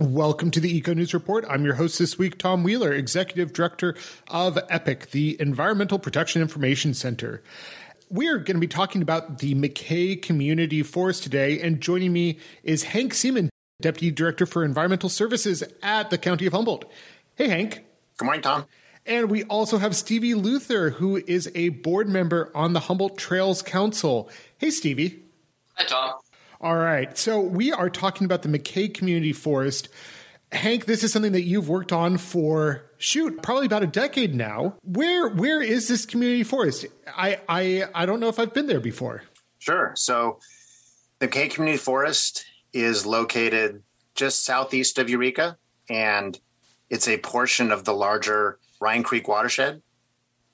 Welcome to the Eco News Report. I'm your host this week, Tom Wheeler, Executive Director of EPIC, the Environmental Protection Information Center. We are going to be talking about the McKay Community Forest today, and joining me is Hank Seemann, Deputy Director for Environmental Services at the County of Humboldt. Hey, Hank. Good morning, Tom. And we also have Stevie Luther, who is a board member on the Humboldt Trails Council. Hey, Stevie. Hi, Tom. All right. So we are talking about the McKay Community Forest. Hank, this is something that you've worked on for shoot, probably about a decade now. Where where is this community forest? I I I don't know if I've been there before. Sure. So the McKay Community Forest is located just southeast of Eureka and it's a portion of the larger Ryan Creek watershed.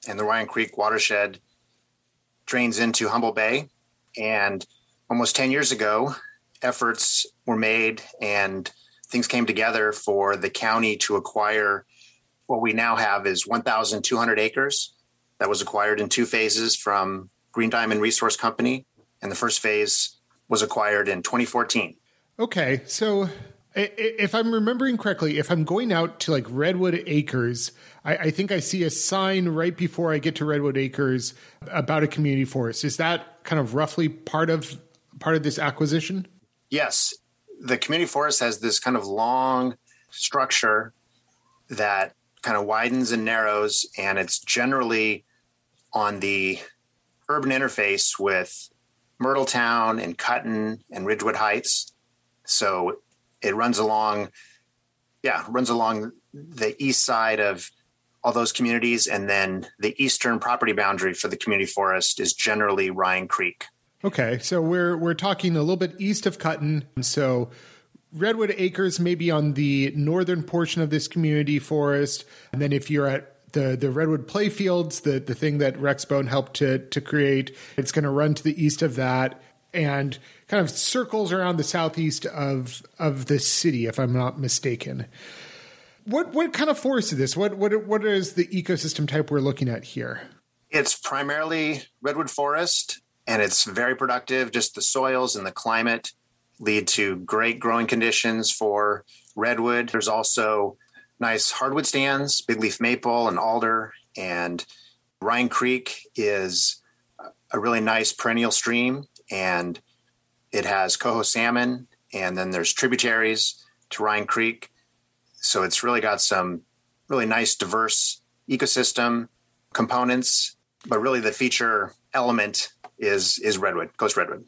And the Ryan Creek watershed drains into Humboldt Bay and almost 10 years ago, efforts were made and things came together for the county to acquire what we now have is 1,200 acres that was acquired in two phases from Green Diamond Resource Company. And the first phase was acquired in 2014. Okay. So if I'm remembering correctly, if I'm going out to like Redwood Acres, I, I, think I see a sign right before I get to Redwood Acres about a community forest. Is that kind of roughly part of part of this acquisition? Yes. The community forest has this kind of long structure that kind of widens and narrows, and it's generally on the urban interface with Myrtletown and Cutten and Ridgewood Heights. So it runs along, yeah, runs along the east side of all those communities, and then the eastern property boundary for the community forest is generally Ryan Creek. Okay, so we're we're talking a little bit east of Cutten. So Redwood Acres may be on the northern portion of this community forest, and then if you're at the the Redwood Playfields, the the thing that Rex Bohn helped to to create, it's going to run to the east of that and kind of circles around the southeast of of the city, if I'm not mistaken. What what kind of forest is this? What what what is the ecosystem type we're looking at here? It's primarily redwood forest and it's very productive. Just the soils and the climate lead to great growing conditions for redwood. There's also nice hardwood stands, big leaf maple and alder, and Ryan Creek is a really nice perennial stream, and it has coho salmon, and then there's tributaries to Ryan Creek. So it's really got some really nice, diverse ecosystem components, but really the feature element is is Redwood, Coast Redwood.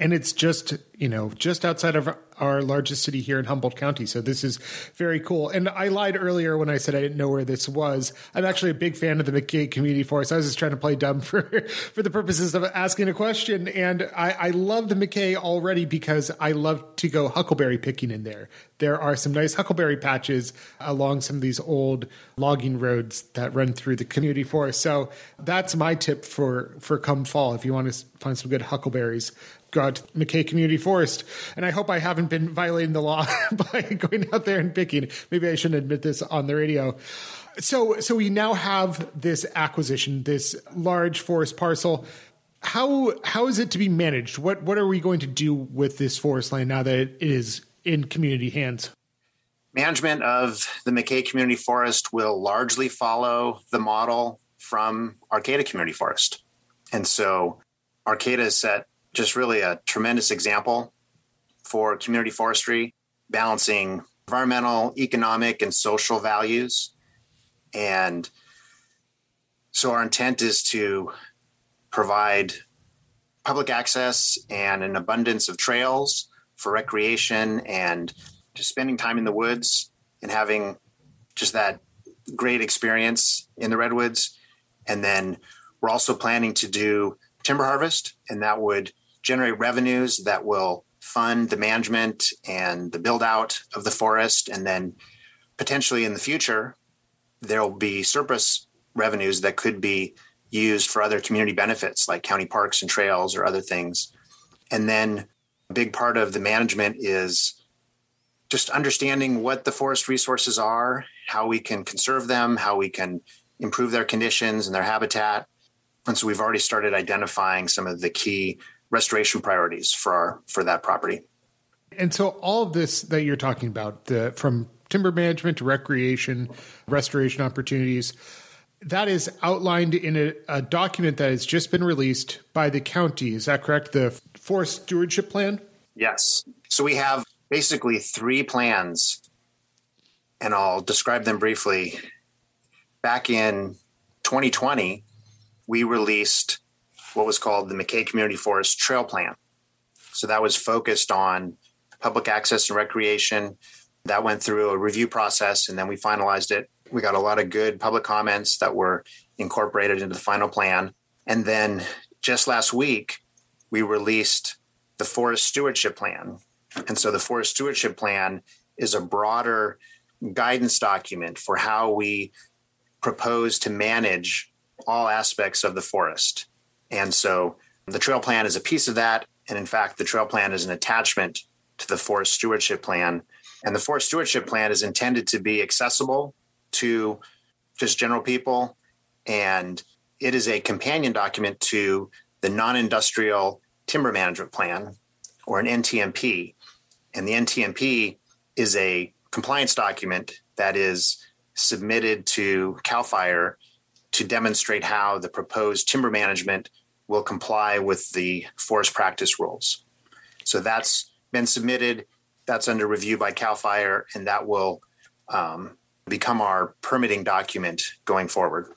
And it's just, you know, just outside of our largest city here in Humboldt County. So this is very cool. And I lied earlier when I said I didn't know where this was. I'm actually a big fan of the McKay Community Forest. I was just trying to play dumb for for the purposes of asking a question. And I, I love the McKay already because I love to go huckleberry picking in there. There are some nice huckleberry patches along some of these old logging roads that run through the community forest. So that's my tip for for come fall if you want to find some good huckleberries go out to McKay Community Forest. And I hope I haven't been violating the law by going out there and picking. Maybe I shouldn't admit this on the radio. So, so we now have this acquisition, this large forest parcel. How how is it to be managed? What what are we going to do with this forest land now that it is in community hands? Management of the McKay Community Forest will largely follow the model from Arcata Community Forest. And so Arcata set just really a tremendous example for community forestry, balancing environmental, economic, and social values. And so our intent is to provide public access and an abundance of trails for recreation and just spending time in the woods and having just that great experience in the redwoods. And then we're also planning to do timber harvest, and that would generate revenues that will fund the management and the build out of the forest. And then potentially in the future, there will be surplus revenues that could be used for other community benefits like county parks and trails or other things. And then a big part of the management is just understanding what the forest resources are, how we can conserve them, how we can improve their conditions and their habitat. And so we've already started identifying some of the key restoration priorities for our for that property. And so all of this that you're talking about, the, from timber management to recreation, restoration opportunities, that is outlined in a, a, document that has just been released by the county. Is that correct? The Forest Stewardship Plan? Yes. So we have basically three plans, and I'll describe them briefly. Back in 2020, we released what was called the McKay Community Forest Trail Plan. So that was focused on public access and recreation. That went through a review process and then we finalized it. We got a lot of good public comments that were incorporated into the final plan. And then just last week, we released the Forest Stewardship Plan. And so the Forest Stewardship Plan is a broader guidance document for how we propose to manage all aspects of the forest. And so the trail plan is a piece of that. And in fact, the trail plan is an attachment to the forest stewardship plan. And the forest stewardship plan is intended to be accessible to just general people. And it is a companion document to the non industrial timber management plan or an NTMP. And the NTMP is a compliance document that is submitted to CAL FIRE to demonstrate how the proposed timber management will comply with the forest practice rules. So that's been submitted. That's under review by CAL FIRE, and that will um, become our permitting document going forward.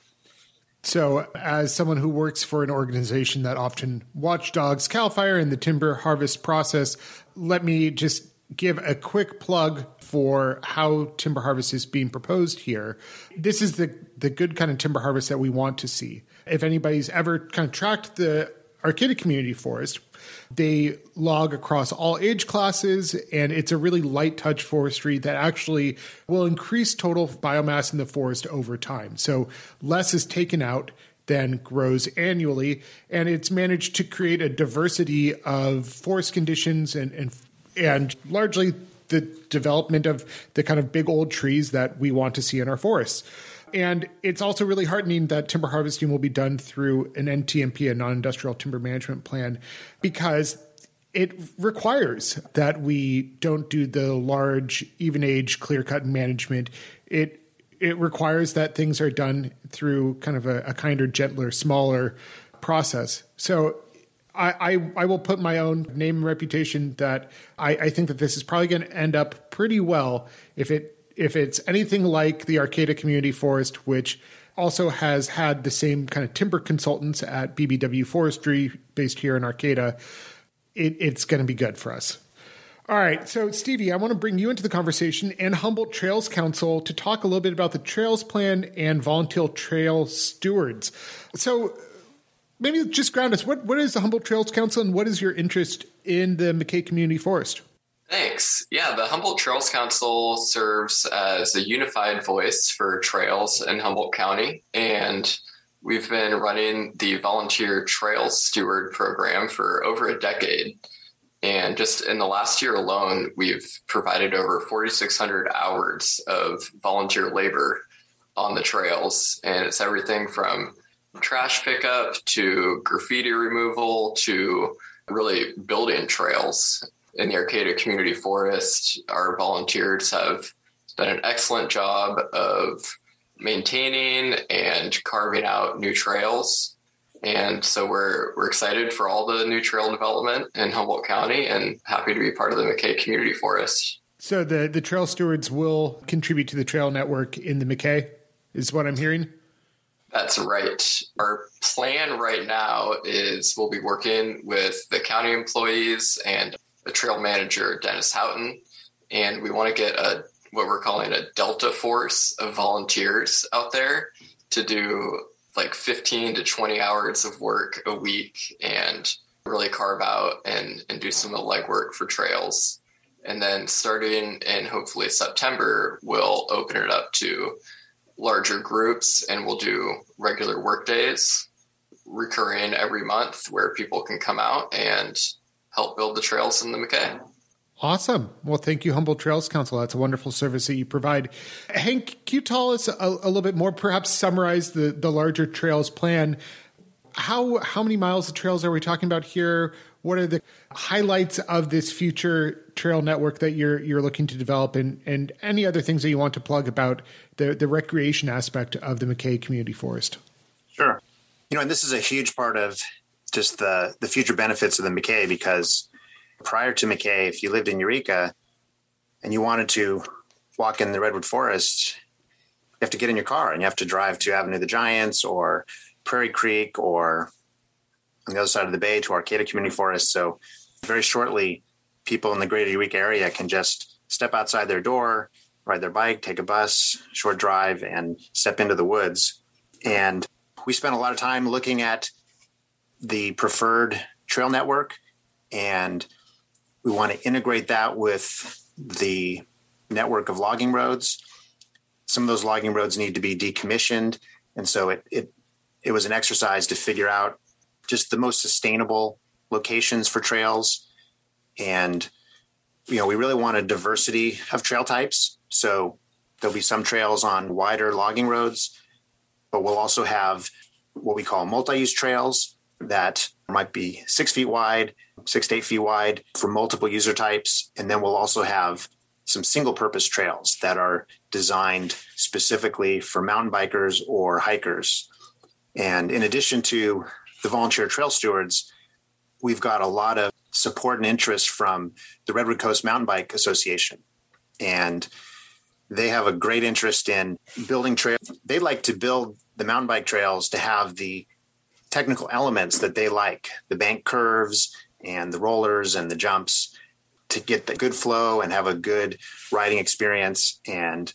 So, as someone who works for an organization that often watchdogs CAL FIRE in the timber harvest process, let me just give a quick plug for how timber harvest is being proposed here. This is the the good kind of timber harvest that we want to see. If anybody's ever kind of tracked the Arcata Community Forest, they log across all age classes, and it's a really light touch forestry that actually will increase total biomass in the forest over time. So less is taken out than grows annually, and it's managed to create a diversity of forest conditions and and, and largely the development of the kind of big old trees that we want to see in our forests. And it's also really heartening that timber harvesting will be done through an NTMP, a non industrial timber management plan, because it requires that we don't do the large, even age, clear cut management. It it requires that things are done through kind of a, a kinder, gentler, smaller process. So I, I, I, will put my own name and reputation that I, I think that this is probably going to end up pretty well if it if it's anything like the Arcata Community Forest, which also has had the same kind of timber consultants at BBW Forestry based here in Arcata, it, it's going to be good for us. All right, so Stevie, I want to bring you into the conversation and Humboldt Trails Council to talk a little bit about the Trails Plan and Volunteer Trail Stewards. So, maybe just ground us. What what is the Humboldt Trails Council, and what is your interest in the McKay Community Forest? Thanks. Yeah, the Humboldt Trails Council serves as a unified voice for trails in Humboldt County. And we've been running the Volunteer Trail Steward program for over a decade. And just in the last year alone, we've provided over 4,600 hours of volunteer labor on the trails. And it's everything from trash pickup to graffiti removal to really building trails in the Arcata Community Forest, our volunteers have done an excellent job of maintaining and carving out new trails. And so we're we're excited for all the new trail development in Humboldt County and happy to be part of the McKay Community Forest. So the the trail stewards will contribute to the trail network in the McKay, is what I'm hearing. That's right. Our plan right now is we'll be working with the county employees and the trail manager, Dennis Houghton, and we want to get a what we're calling a delta force of volunteers out there to do like 15 to 20 hours of work a week and really carve out and, and do some of the legwork for trails. And then starting in hopefully September, we'll open it up to larger groups and we'll do regular work days recurring every month where people can come out and help build the trails in the McKay. Awesome. Well, thank you, Humboldt Trails Council. That's a wonderful service that you provide. Hank, can you tell us a, a little bit more, perhaps summarize the, the larger trails plan? how how many miles of trails are we talking about here? What are the highlights of this future trail network that you're you're looking to develop, and and any other things that you want to plug about the the recreation aspect of the McKay Community Forest? Sure. You know, and this is a huge part of just the the future benefits of the McKay because prior to McKay, if you lived in Eureka and you wanted to walk in the redwood forest, you have to get in your car and you have to drive to Avenue of the Giants or Prairie Creek or on the other side of the bay to Arcata Community Forest. So very shortly, people in the greater Eureka area can just step outside their door, ride their bike, take a bus, short drive, and step into the woods. And we spent a lot of time looking at the preferred trail network and we want to integrate that with the network of logging roads. Some of those logging roads need to be decommissioned. And so it, it it was an exercise to figure out just the most sustainable locations for trails and you know we really want a diversity of trail types so there'll be some trails on wider logging roads but we'll also have what we call multi-use trails that might be six feet wide six to eight feet wide for multiple user types and then we'll also have some single purpose trails that are designed specifically for mountain bikers or hikers and in addition to the volunteer trail stewards, we've got a lot of support and interest from the Redwood Coast Mountain Bike Association. And they have a great interest in building trails. They like to build the mountain bike trails to have the technical elements that they like the bank curves and the rollers and the jumps to get the good flow and have a good riding experience. And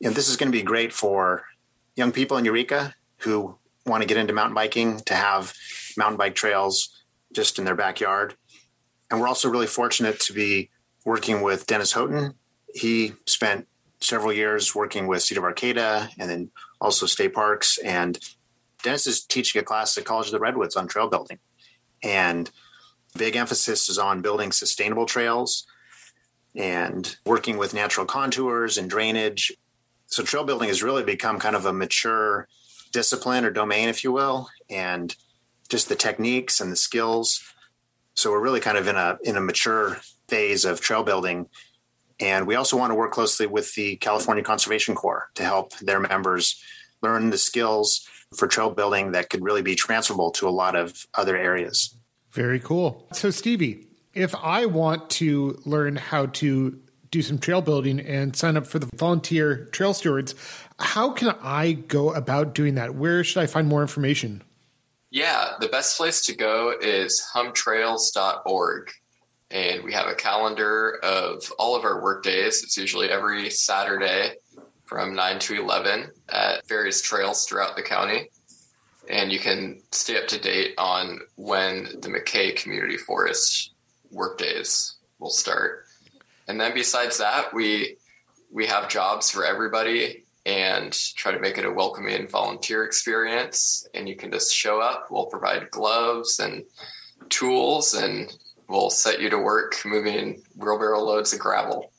you know, this is going to be great for young people in Eureka who want to get into mountain biking to have mountain bike trails just in their backyard. And we're also really fortunate to be working with Dennis Houghton. He spent several years working with City of Arcata and then also state parks. And Dennis is teaching a class at College of the Redwoods on trail building. And big emphasis is on building sustainable trails and working with natural contours and drainage. So trail building has really become kind of a mature discipline or domain, if you will, and just the techniques and the skills. So we're really kind of in a in a mature phase of trail building. And we also want to work closely with the California Conservation Corps to help their members learn the skills for trail building that could really be transferable to a lot of other areas. Very cool. So, Stevie, if I want to learn how to do some trail building and sign up for the volunteer trail stewards, how can I go about doing that? Where should I find more information? Yeah, the best place to go is humtrails.org. And we have a calendar of all of our work days. It's usually every Saturday from 9 to 11 at various trails throughout the county. And you can stay up to date on when the McKay Community Forest work days will start. And then besides that, we we have jobs for everybody and try to make it a welcoming volunteer experience. And you can just show up. We'll provide gloves and tools, and we'll set you to work moving wheelbarrow loads of gravel.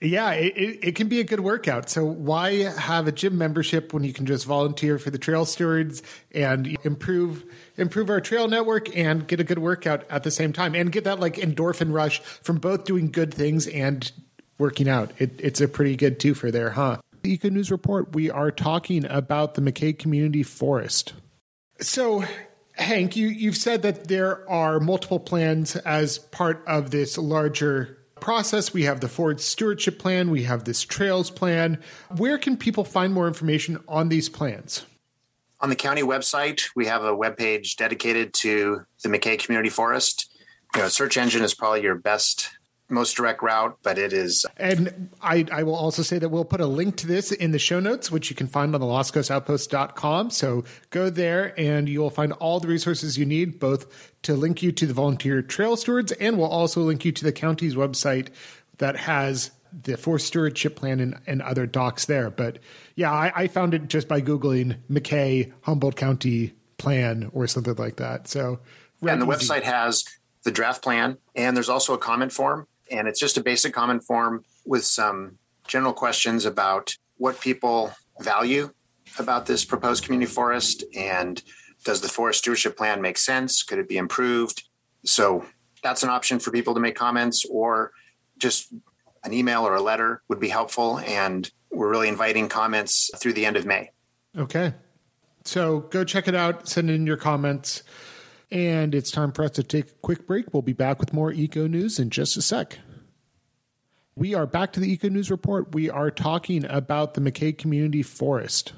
Yeah, it, it, can be a good workout. So why have a gym membership when you can just volunteer for the trail stewards and improve improve our trail network and get a good workout at the same time and get that like endorphin rush from both doing good things and working out. It, it's a pretty good twofer there, huh? The Eco News Report, we are talking about the McKay Community Forest. So, Hank, you, you've said that there are multiple plans as part of this larger process. We have the Forest Stewardship Plan, we have this Trails Plan. Where can people find more information on these plans? On the county website, we have a webpage dedicated to the McKay Community Forest. You know, search engine is probably your best most direct route, but it is. And I, I will also say that we'll put a link to this in the show notes, which you can find on the lostcoastoutpost.com. So go there and you will find all the resources you need, both to link you to the volunteer trail stewards, and we'll also link you to the county's website that has the forest stewardship plan and, and other docs there. But yeah, I, I found it just by Googling McKay Humboldt County plan or something like that. So, and the easy. website has the draft plan, and there's also a comment form and it's just a basic comment form with some general questions about what people value about this proposed community forest and Does the forest stewardship plan make sense? Could it be improved? So that's an option for people to make comments or just an email or a letter would be helpful. And we're really inviting comments through the end of May. Okay. So go check it out, send in your comments. And it's time for us to take a quick break. We'll be back with more eco news in just a sec. We are back to the Eco News Report. We are talking about the McKay Community Forest.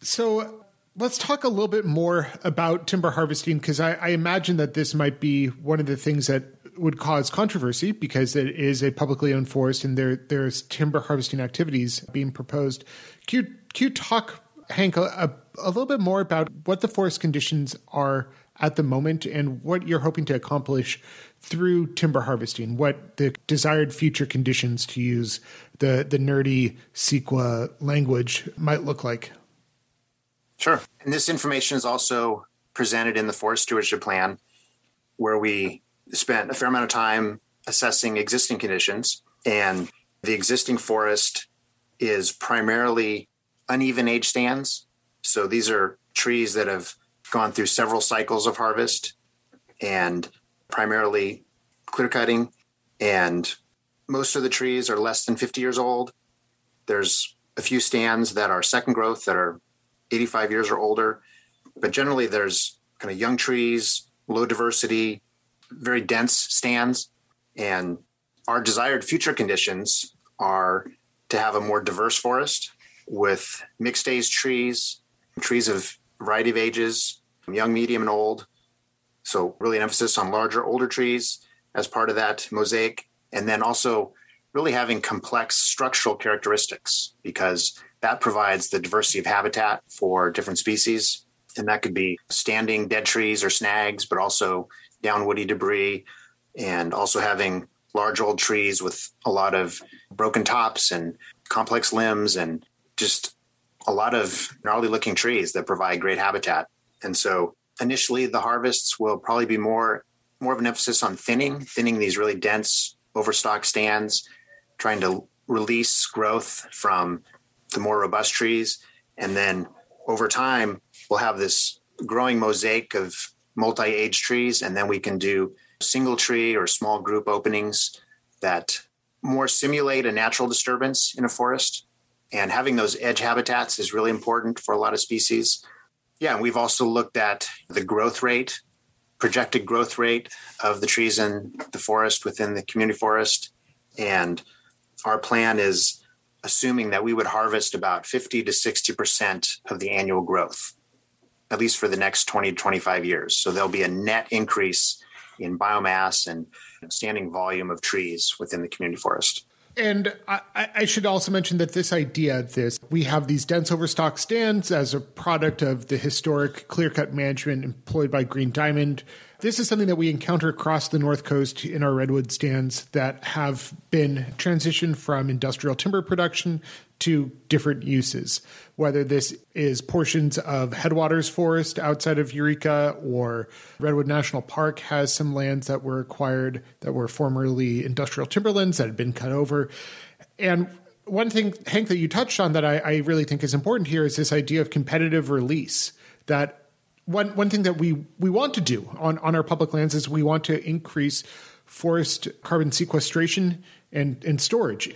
So let's talk a little bit more about timber harvesting because I, I, imagine that this might be one of the things that would cause controversy because it is a publicly owned forest and there there's timber harvesting activities being proposed. Can you, can you talk, Hank, a, a little bit more about what the forest conditions are at the moment and what you're hoping to accomplish through timber harvesting, what the desired future conditions to use the, the nerdy CEQA language might look like. Sure. And this information is also presented in the Forest Stewardship Plan, where we spent a fair amount of time assessing existing conditions. And the existing forest is primarily uneven age stands. So these are trees that have gone through several cycles of harvest and primarily clear cutting. And most of the trees are less than 50 years old. There's a few stands that are second growth that are 85 years or older. But generally, there's kind of young trees, low diversity, very dense stands. And our desired future conditions are to have a more diverse forest with mixed age trees, trees of variety of ages, young, medium, and old. So, really, an emphasis on larger, older trees as part of that mosaic. And then also, really having complex structural characteristics because that provides the diversity of habitat for different species. And that could be standing dead trees or snags, but also down woody debris, and also having large old trees with a lot of broken tops and complex limbs and just a lot of gnarly looking trees that provide great habitat. And so initially the harvests will probably be more more of an emphasis on thinning, thinning these really dense overstock stands, trying to release growth from the more robust trees. And then over time, we'll have this growing mosaic of multi age trees. And then we can do single tree or small group openings that more simulate a natural disturbance in a forest. And having those edge habitats is really important for a lot of species. Yeah, we've also looked at the growth rate, projected growth rate of the trees in the forest within the community forest. And our plan is assuming that we would harvest about 50 to 60% of the annual growth, at least for the next 20 to 25 years. So there'll be a net increase in biomass and standing volume of trees within the community forest. And I, I, should also mention that this idea, this we have these dense overstock stands as a product of the historic clear cut management employed by Green Diamond. This is something that we encounter across the North Coast in our redwood stands that have been transitioned from industrial timber production to different uses, whether this is portions of Headwaters Forest outside of Eureka or Redwood National Park has some lands that were acquired that were formerly industrial timberlands that had been cut over. And one thing, Hank, that you touched on that I, I really think is important here is this idea of competitive release that one one thing that we we want to do on on our public lands is we want to increase forest carbon sequestration and and storage.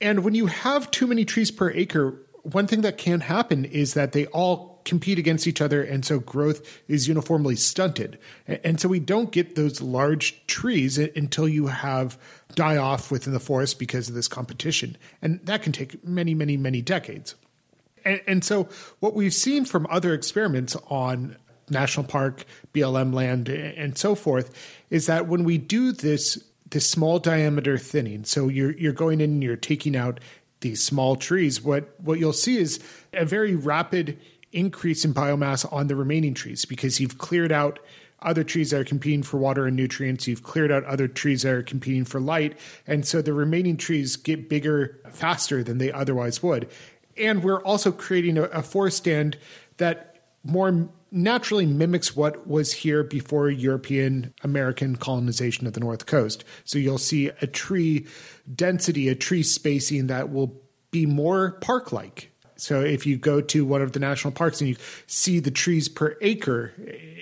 And when you have too many trees per acre, one thing that can happen is that they all compete against each other and so growth is uniformly stunted. And so we don't get those large trees until you have die off within the forest because of this competition. And that can take many many many decades. And, and so, what we've seen from other experiments on national park, BLM land, and so forth, is that when we do this this small diameter thinning, so you're you're going in and you're taking out these small trees, what what you'll see is a very rapid increase in biomass on the remaining trees because you've cleared out other trees that are competing for water and nutrients. You've cleared out other trees that are competing for light. And so the remaining trees get bigger faster than they otherwise would and we're also creating a, a forest stand that more naturally mimics what was here before European American colonization of the North Coast. So you'll see a tree density, a tree spacing that will be more park like. So if you go to one of the national parks and you see the trees per acre,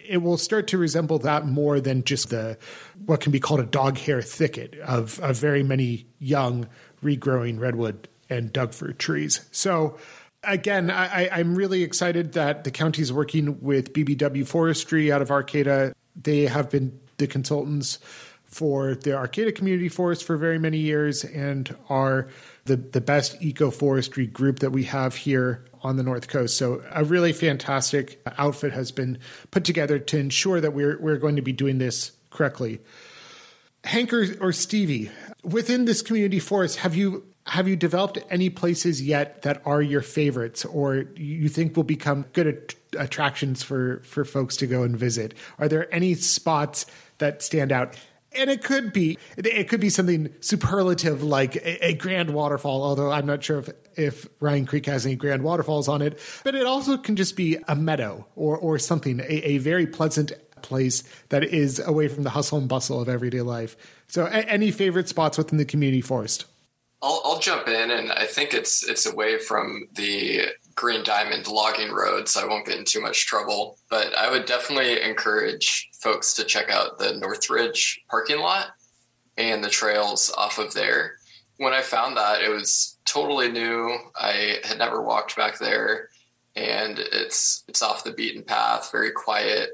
it will start to resemble that more than just the what can be called a dog hair thicket of, of very many young regrowing redwood and Dougfir trees. So again, I, I'm really excited that the county is working with BBW Forestry out of Arcata. They have been the consultants for the Arcata Community Forest for very many years and are the, the best eco forestry group that we have here on the North Coast. So a really fantastic outfit has been put together to ensure that we're we're going to be doing this correctly. Hank or, or Stevie, within this community forest, have you have you developed any places yet that are your favorites or you think will become good at- attractions for for folks to go and visit? Are there any spots that stand out? and it could be it could be something superlative like a, a, grand waterfall although i'm not sure if if ryan creek has any grand waterfalls on it but it also can just be a meadow or or something a, a very pleasant place that is away from the hustle and bustle of everyday life so a, any favorite spots within the community forest I'll, I'll jump in and i think it's it's away from the Green Diamond logging road, so I won't get in too much trouble. But I would definitely encourage folks to check out the Northridge parking lot and the trails off of there. When I found that, it was totally new. I had never walked back there, and it's it's off the beaten path, very quiet,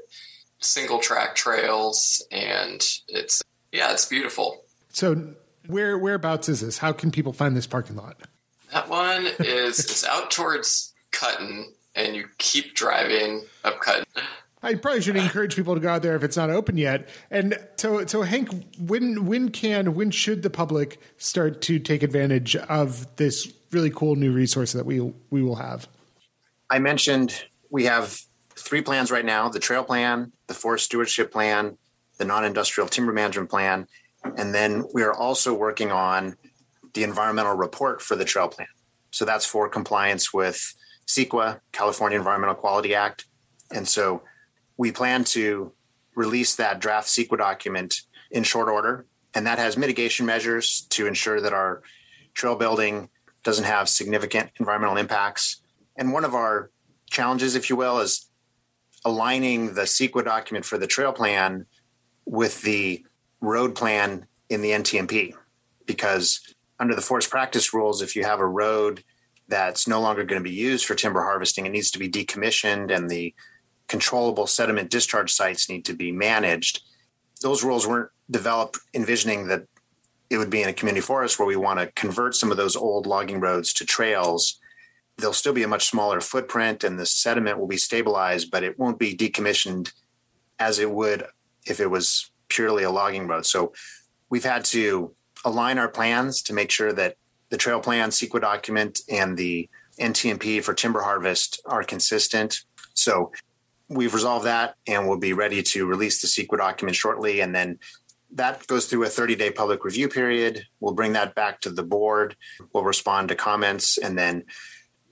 single track trails, and it's yeah, it's beautiful. So, where whereabouts is this? How can people find this parking lot? That one is it's out towards Cutten and you keep driving up Cutten. I probably should encourage people to go out there if it's not open yet. And so, so Hank, when when can when should the public start to take advantage of this really cool new resource that we we will have? I mentioned we have three plans right now: the trail plan, the forest stewardship plan, the non-industrial timber management plan, and then we are also working on the environmental report for the trail plan. So that's for compliance with CEQA, California Environmental Quality Act. And so we plan to release that draft CEQA document in short order. And that has mitigation measures to ensure that our trail building doesn't have significant environmental impacts. And one of our challenges, if you will, is aligning the CEQA document for the trail plan with the road plan in the NTMP. Because under the forest practice rules, if you have a road that's no longer going to be used for timber harvesting. It needs to be decommissioned and the controllable sediment discharge sites need to be managed. Those rules weren't developed envisioning that it would be in a community forest where we want to convert some of those old logging roads to trails. There'll still be a much smaller footprint and the sediment will be stabilized, but it won't be decommissioned as it would if it was purely a logging road. So we've had to align our plans to make sure that the trail plan, CEQA document, and the NTMP for timber harvest are consistent. So we've resolved that and we'll be ready to release the CEQA document shortly. And then that goes through a 30 day public review period. We'll bring that back to the board. We'll respond to comments. And then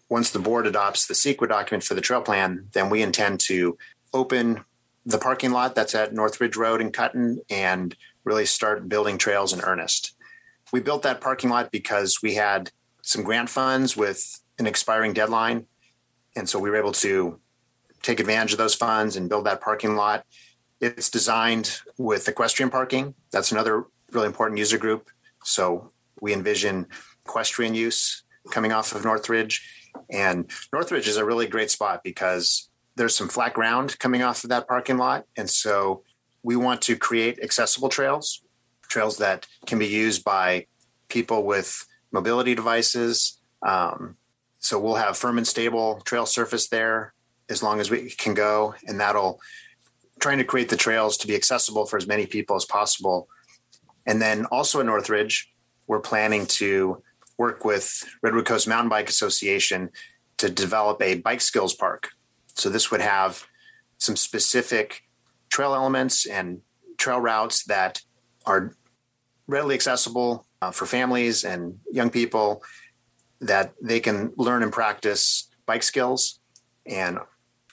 once the board adopts the CEQA document for the trail plan, then we intend to open the parking lot that's at Northridge Road in Cutten and really start building trails in earnest we built that parking lot because we had some grant funds with an expiring deadline. And so we were able to take advantage of those funds and build that parking lot. It's designed with equestrian parking. That's another really important user group. So we envision equestrian use coming off of Northridge. And Northridge is a really great spot because there's some flat ground coming off of that parking lot. And so we want to create accessible trails trails that can be used by people with mobility devices. Um, so we'll have firm and stable trail surface there as long as we can go, and that'll trying to create the trails to be accessible for as many people as possible. And then also in Northridge, we're planning to work with Redwood Coast Mountain Bike Association to develop a bike skills park. So this would have some specific trail elements and trail routes that are readily accessible uh, for families and young people that they can learn and practice bike skills. And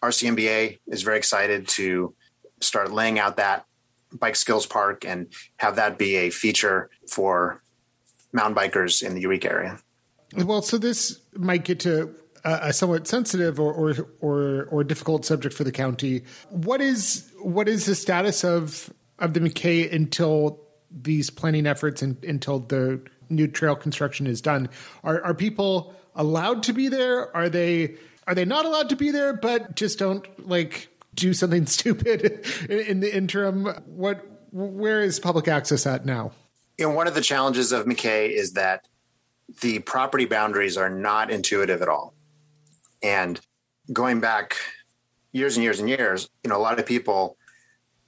RCMBA is very excited to start laying out that bike skills park and have that be a feature for mountain bikers in the Eureka area. Well, so this might get to a, somewhat sensitive or, or, or or difficult subject for the county. What is what is the status of of the McKay until these planning efforts and until the new trail construction is done? Are are people allowed to be there? Are they are they not allowed to be there? But just don't like do something stupid in, in the interim. What where is public access at now? You know, one of the challenges of McKay is that the property boundaries are not intuitive at all. And going back years and years and years, you know, a lot of people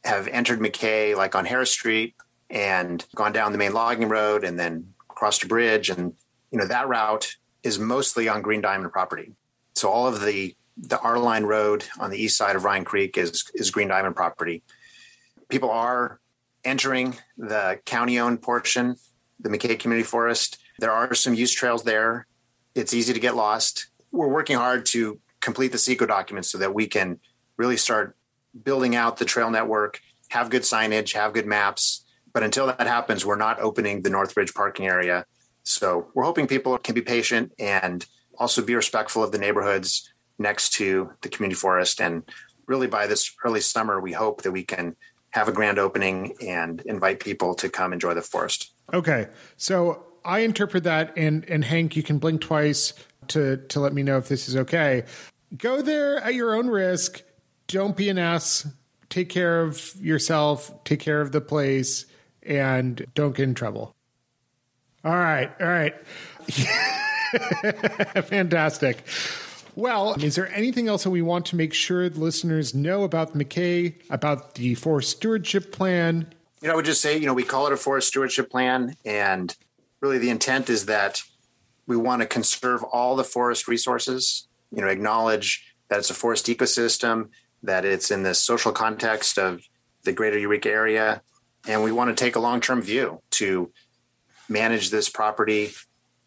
have entered McKay like on Harris Street and gone down the main logging road and then crossed a bridge. And, you know, that route is mostly on Green Diamond property. So all of the the R line road on the east side of Ryan Creek is is Green Diamond property. People are entering the county owned portion, the McKay Community Forest. There are some use trails there. It's easy to get lost we're working hard to complete the CEQA documents so that we can really start building out the trail network, have good signage, have good maps. But until that happens, we're not opening the Northridge parking area. So we're hoping people can be patient and also be respectful of the neighborhoods next to the community forest. And really, by this early summer, we hope that we can have a grand opening and invite people to come enjoy the forest. Okay. So I interpret that, and, and Hank, you can blink twice to to let me know if this is okay. Go there at your own risk. Don't be an ass. Take care of yourself. Take care of the place, and don't get in trouble. All right, all right. Fantastic. Well, is there anything else that we want to make sure the listeners know about McKay, about the forest stewardship plan? You know, I would just say, you know, we call it a forest stewardship plan, and really the intent is that we want to conserve all the forest resources, you know, acknowledge that it's a forest ecosystem, that it's in the social context of the greater Eureka area. And we want to take a long term view to manage this property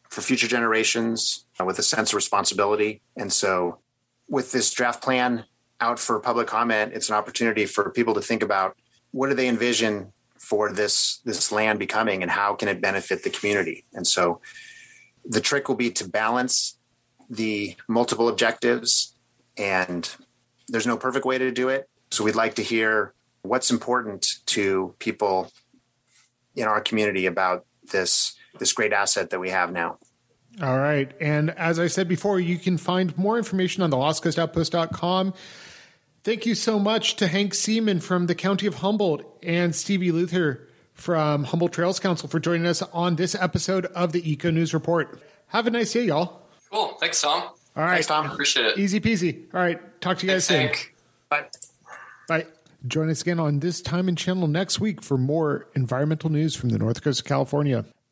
for future generations uh, with a sense of responsibility. And so, with this draft plan out for public comment, it's an opportunity for people to think about what do they envision for this this land becoming and how can it benefit the community. And so, the trick will be to balance the multiple objectives and there's no perfect way to do it. So we'd like to hear what's important to people in our community about this this great asset that we have now. All right. And as i said before you can find more information on the lost coast outpost.com thank you so much to hank seemann from the county of humboldt and stevie luther from Humboldt Trails Council for joining us on this episode of the Eco News Report. Have a nice day, y'all. Cool. Thanks, Tom. All right. Thanks, Tom. Appreciate it. Easy peasy. All right. Talk to you guys Thanks, soon. Bye. Bye. Join us again on this time and channel next week for more environmental news from the North Coast of California.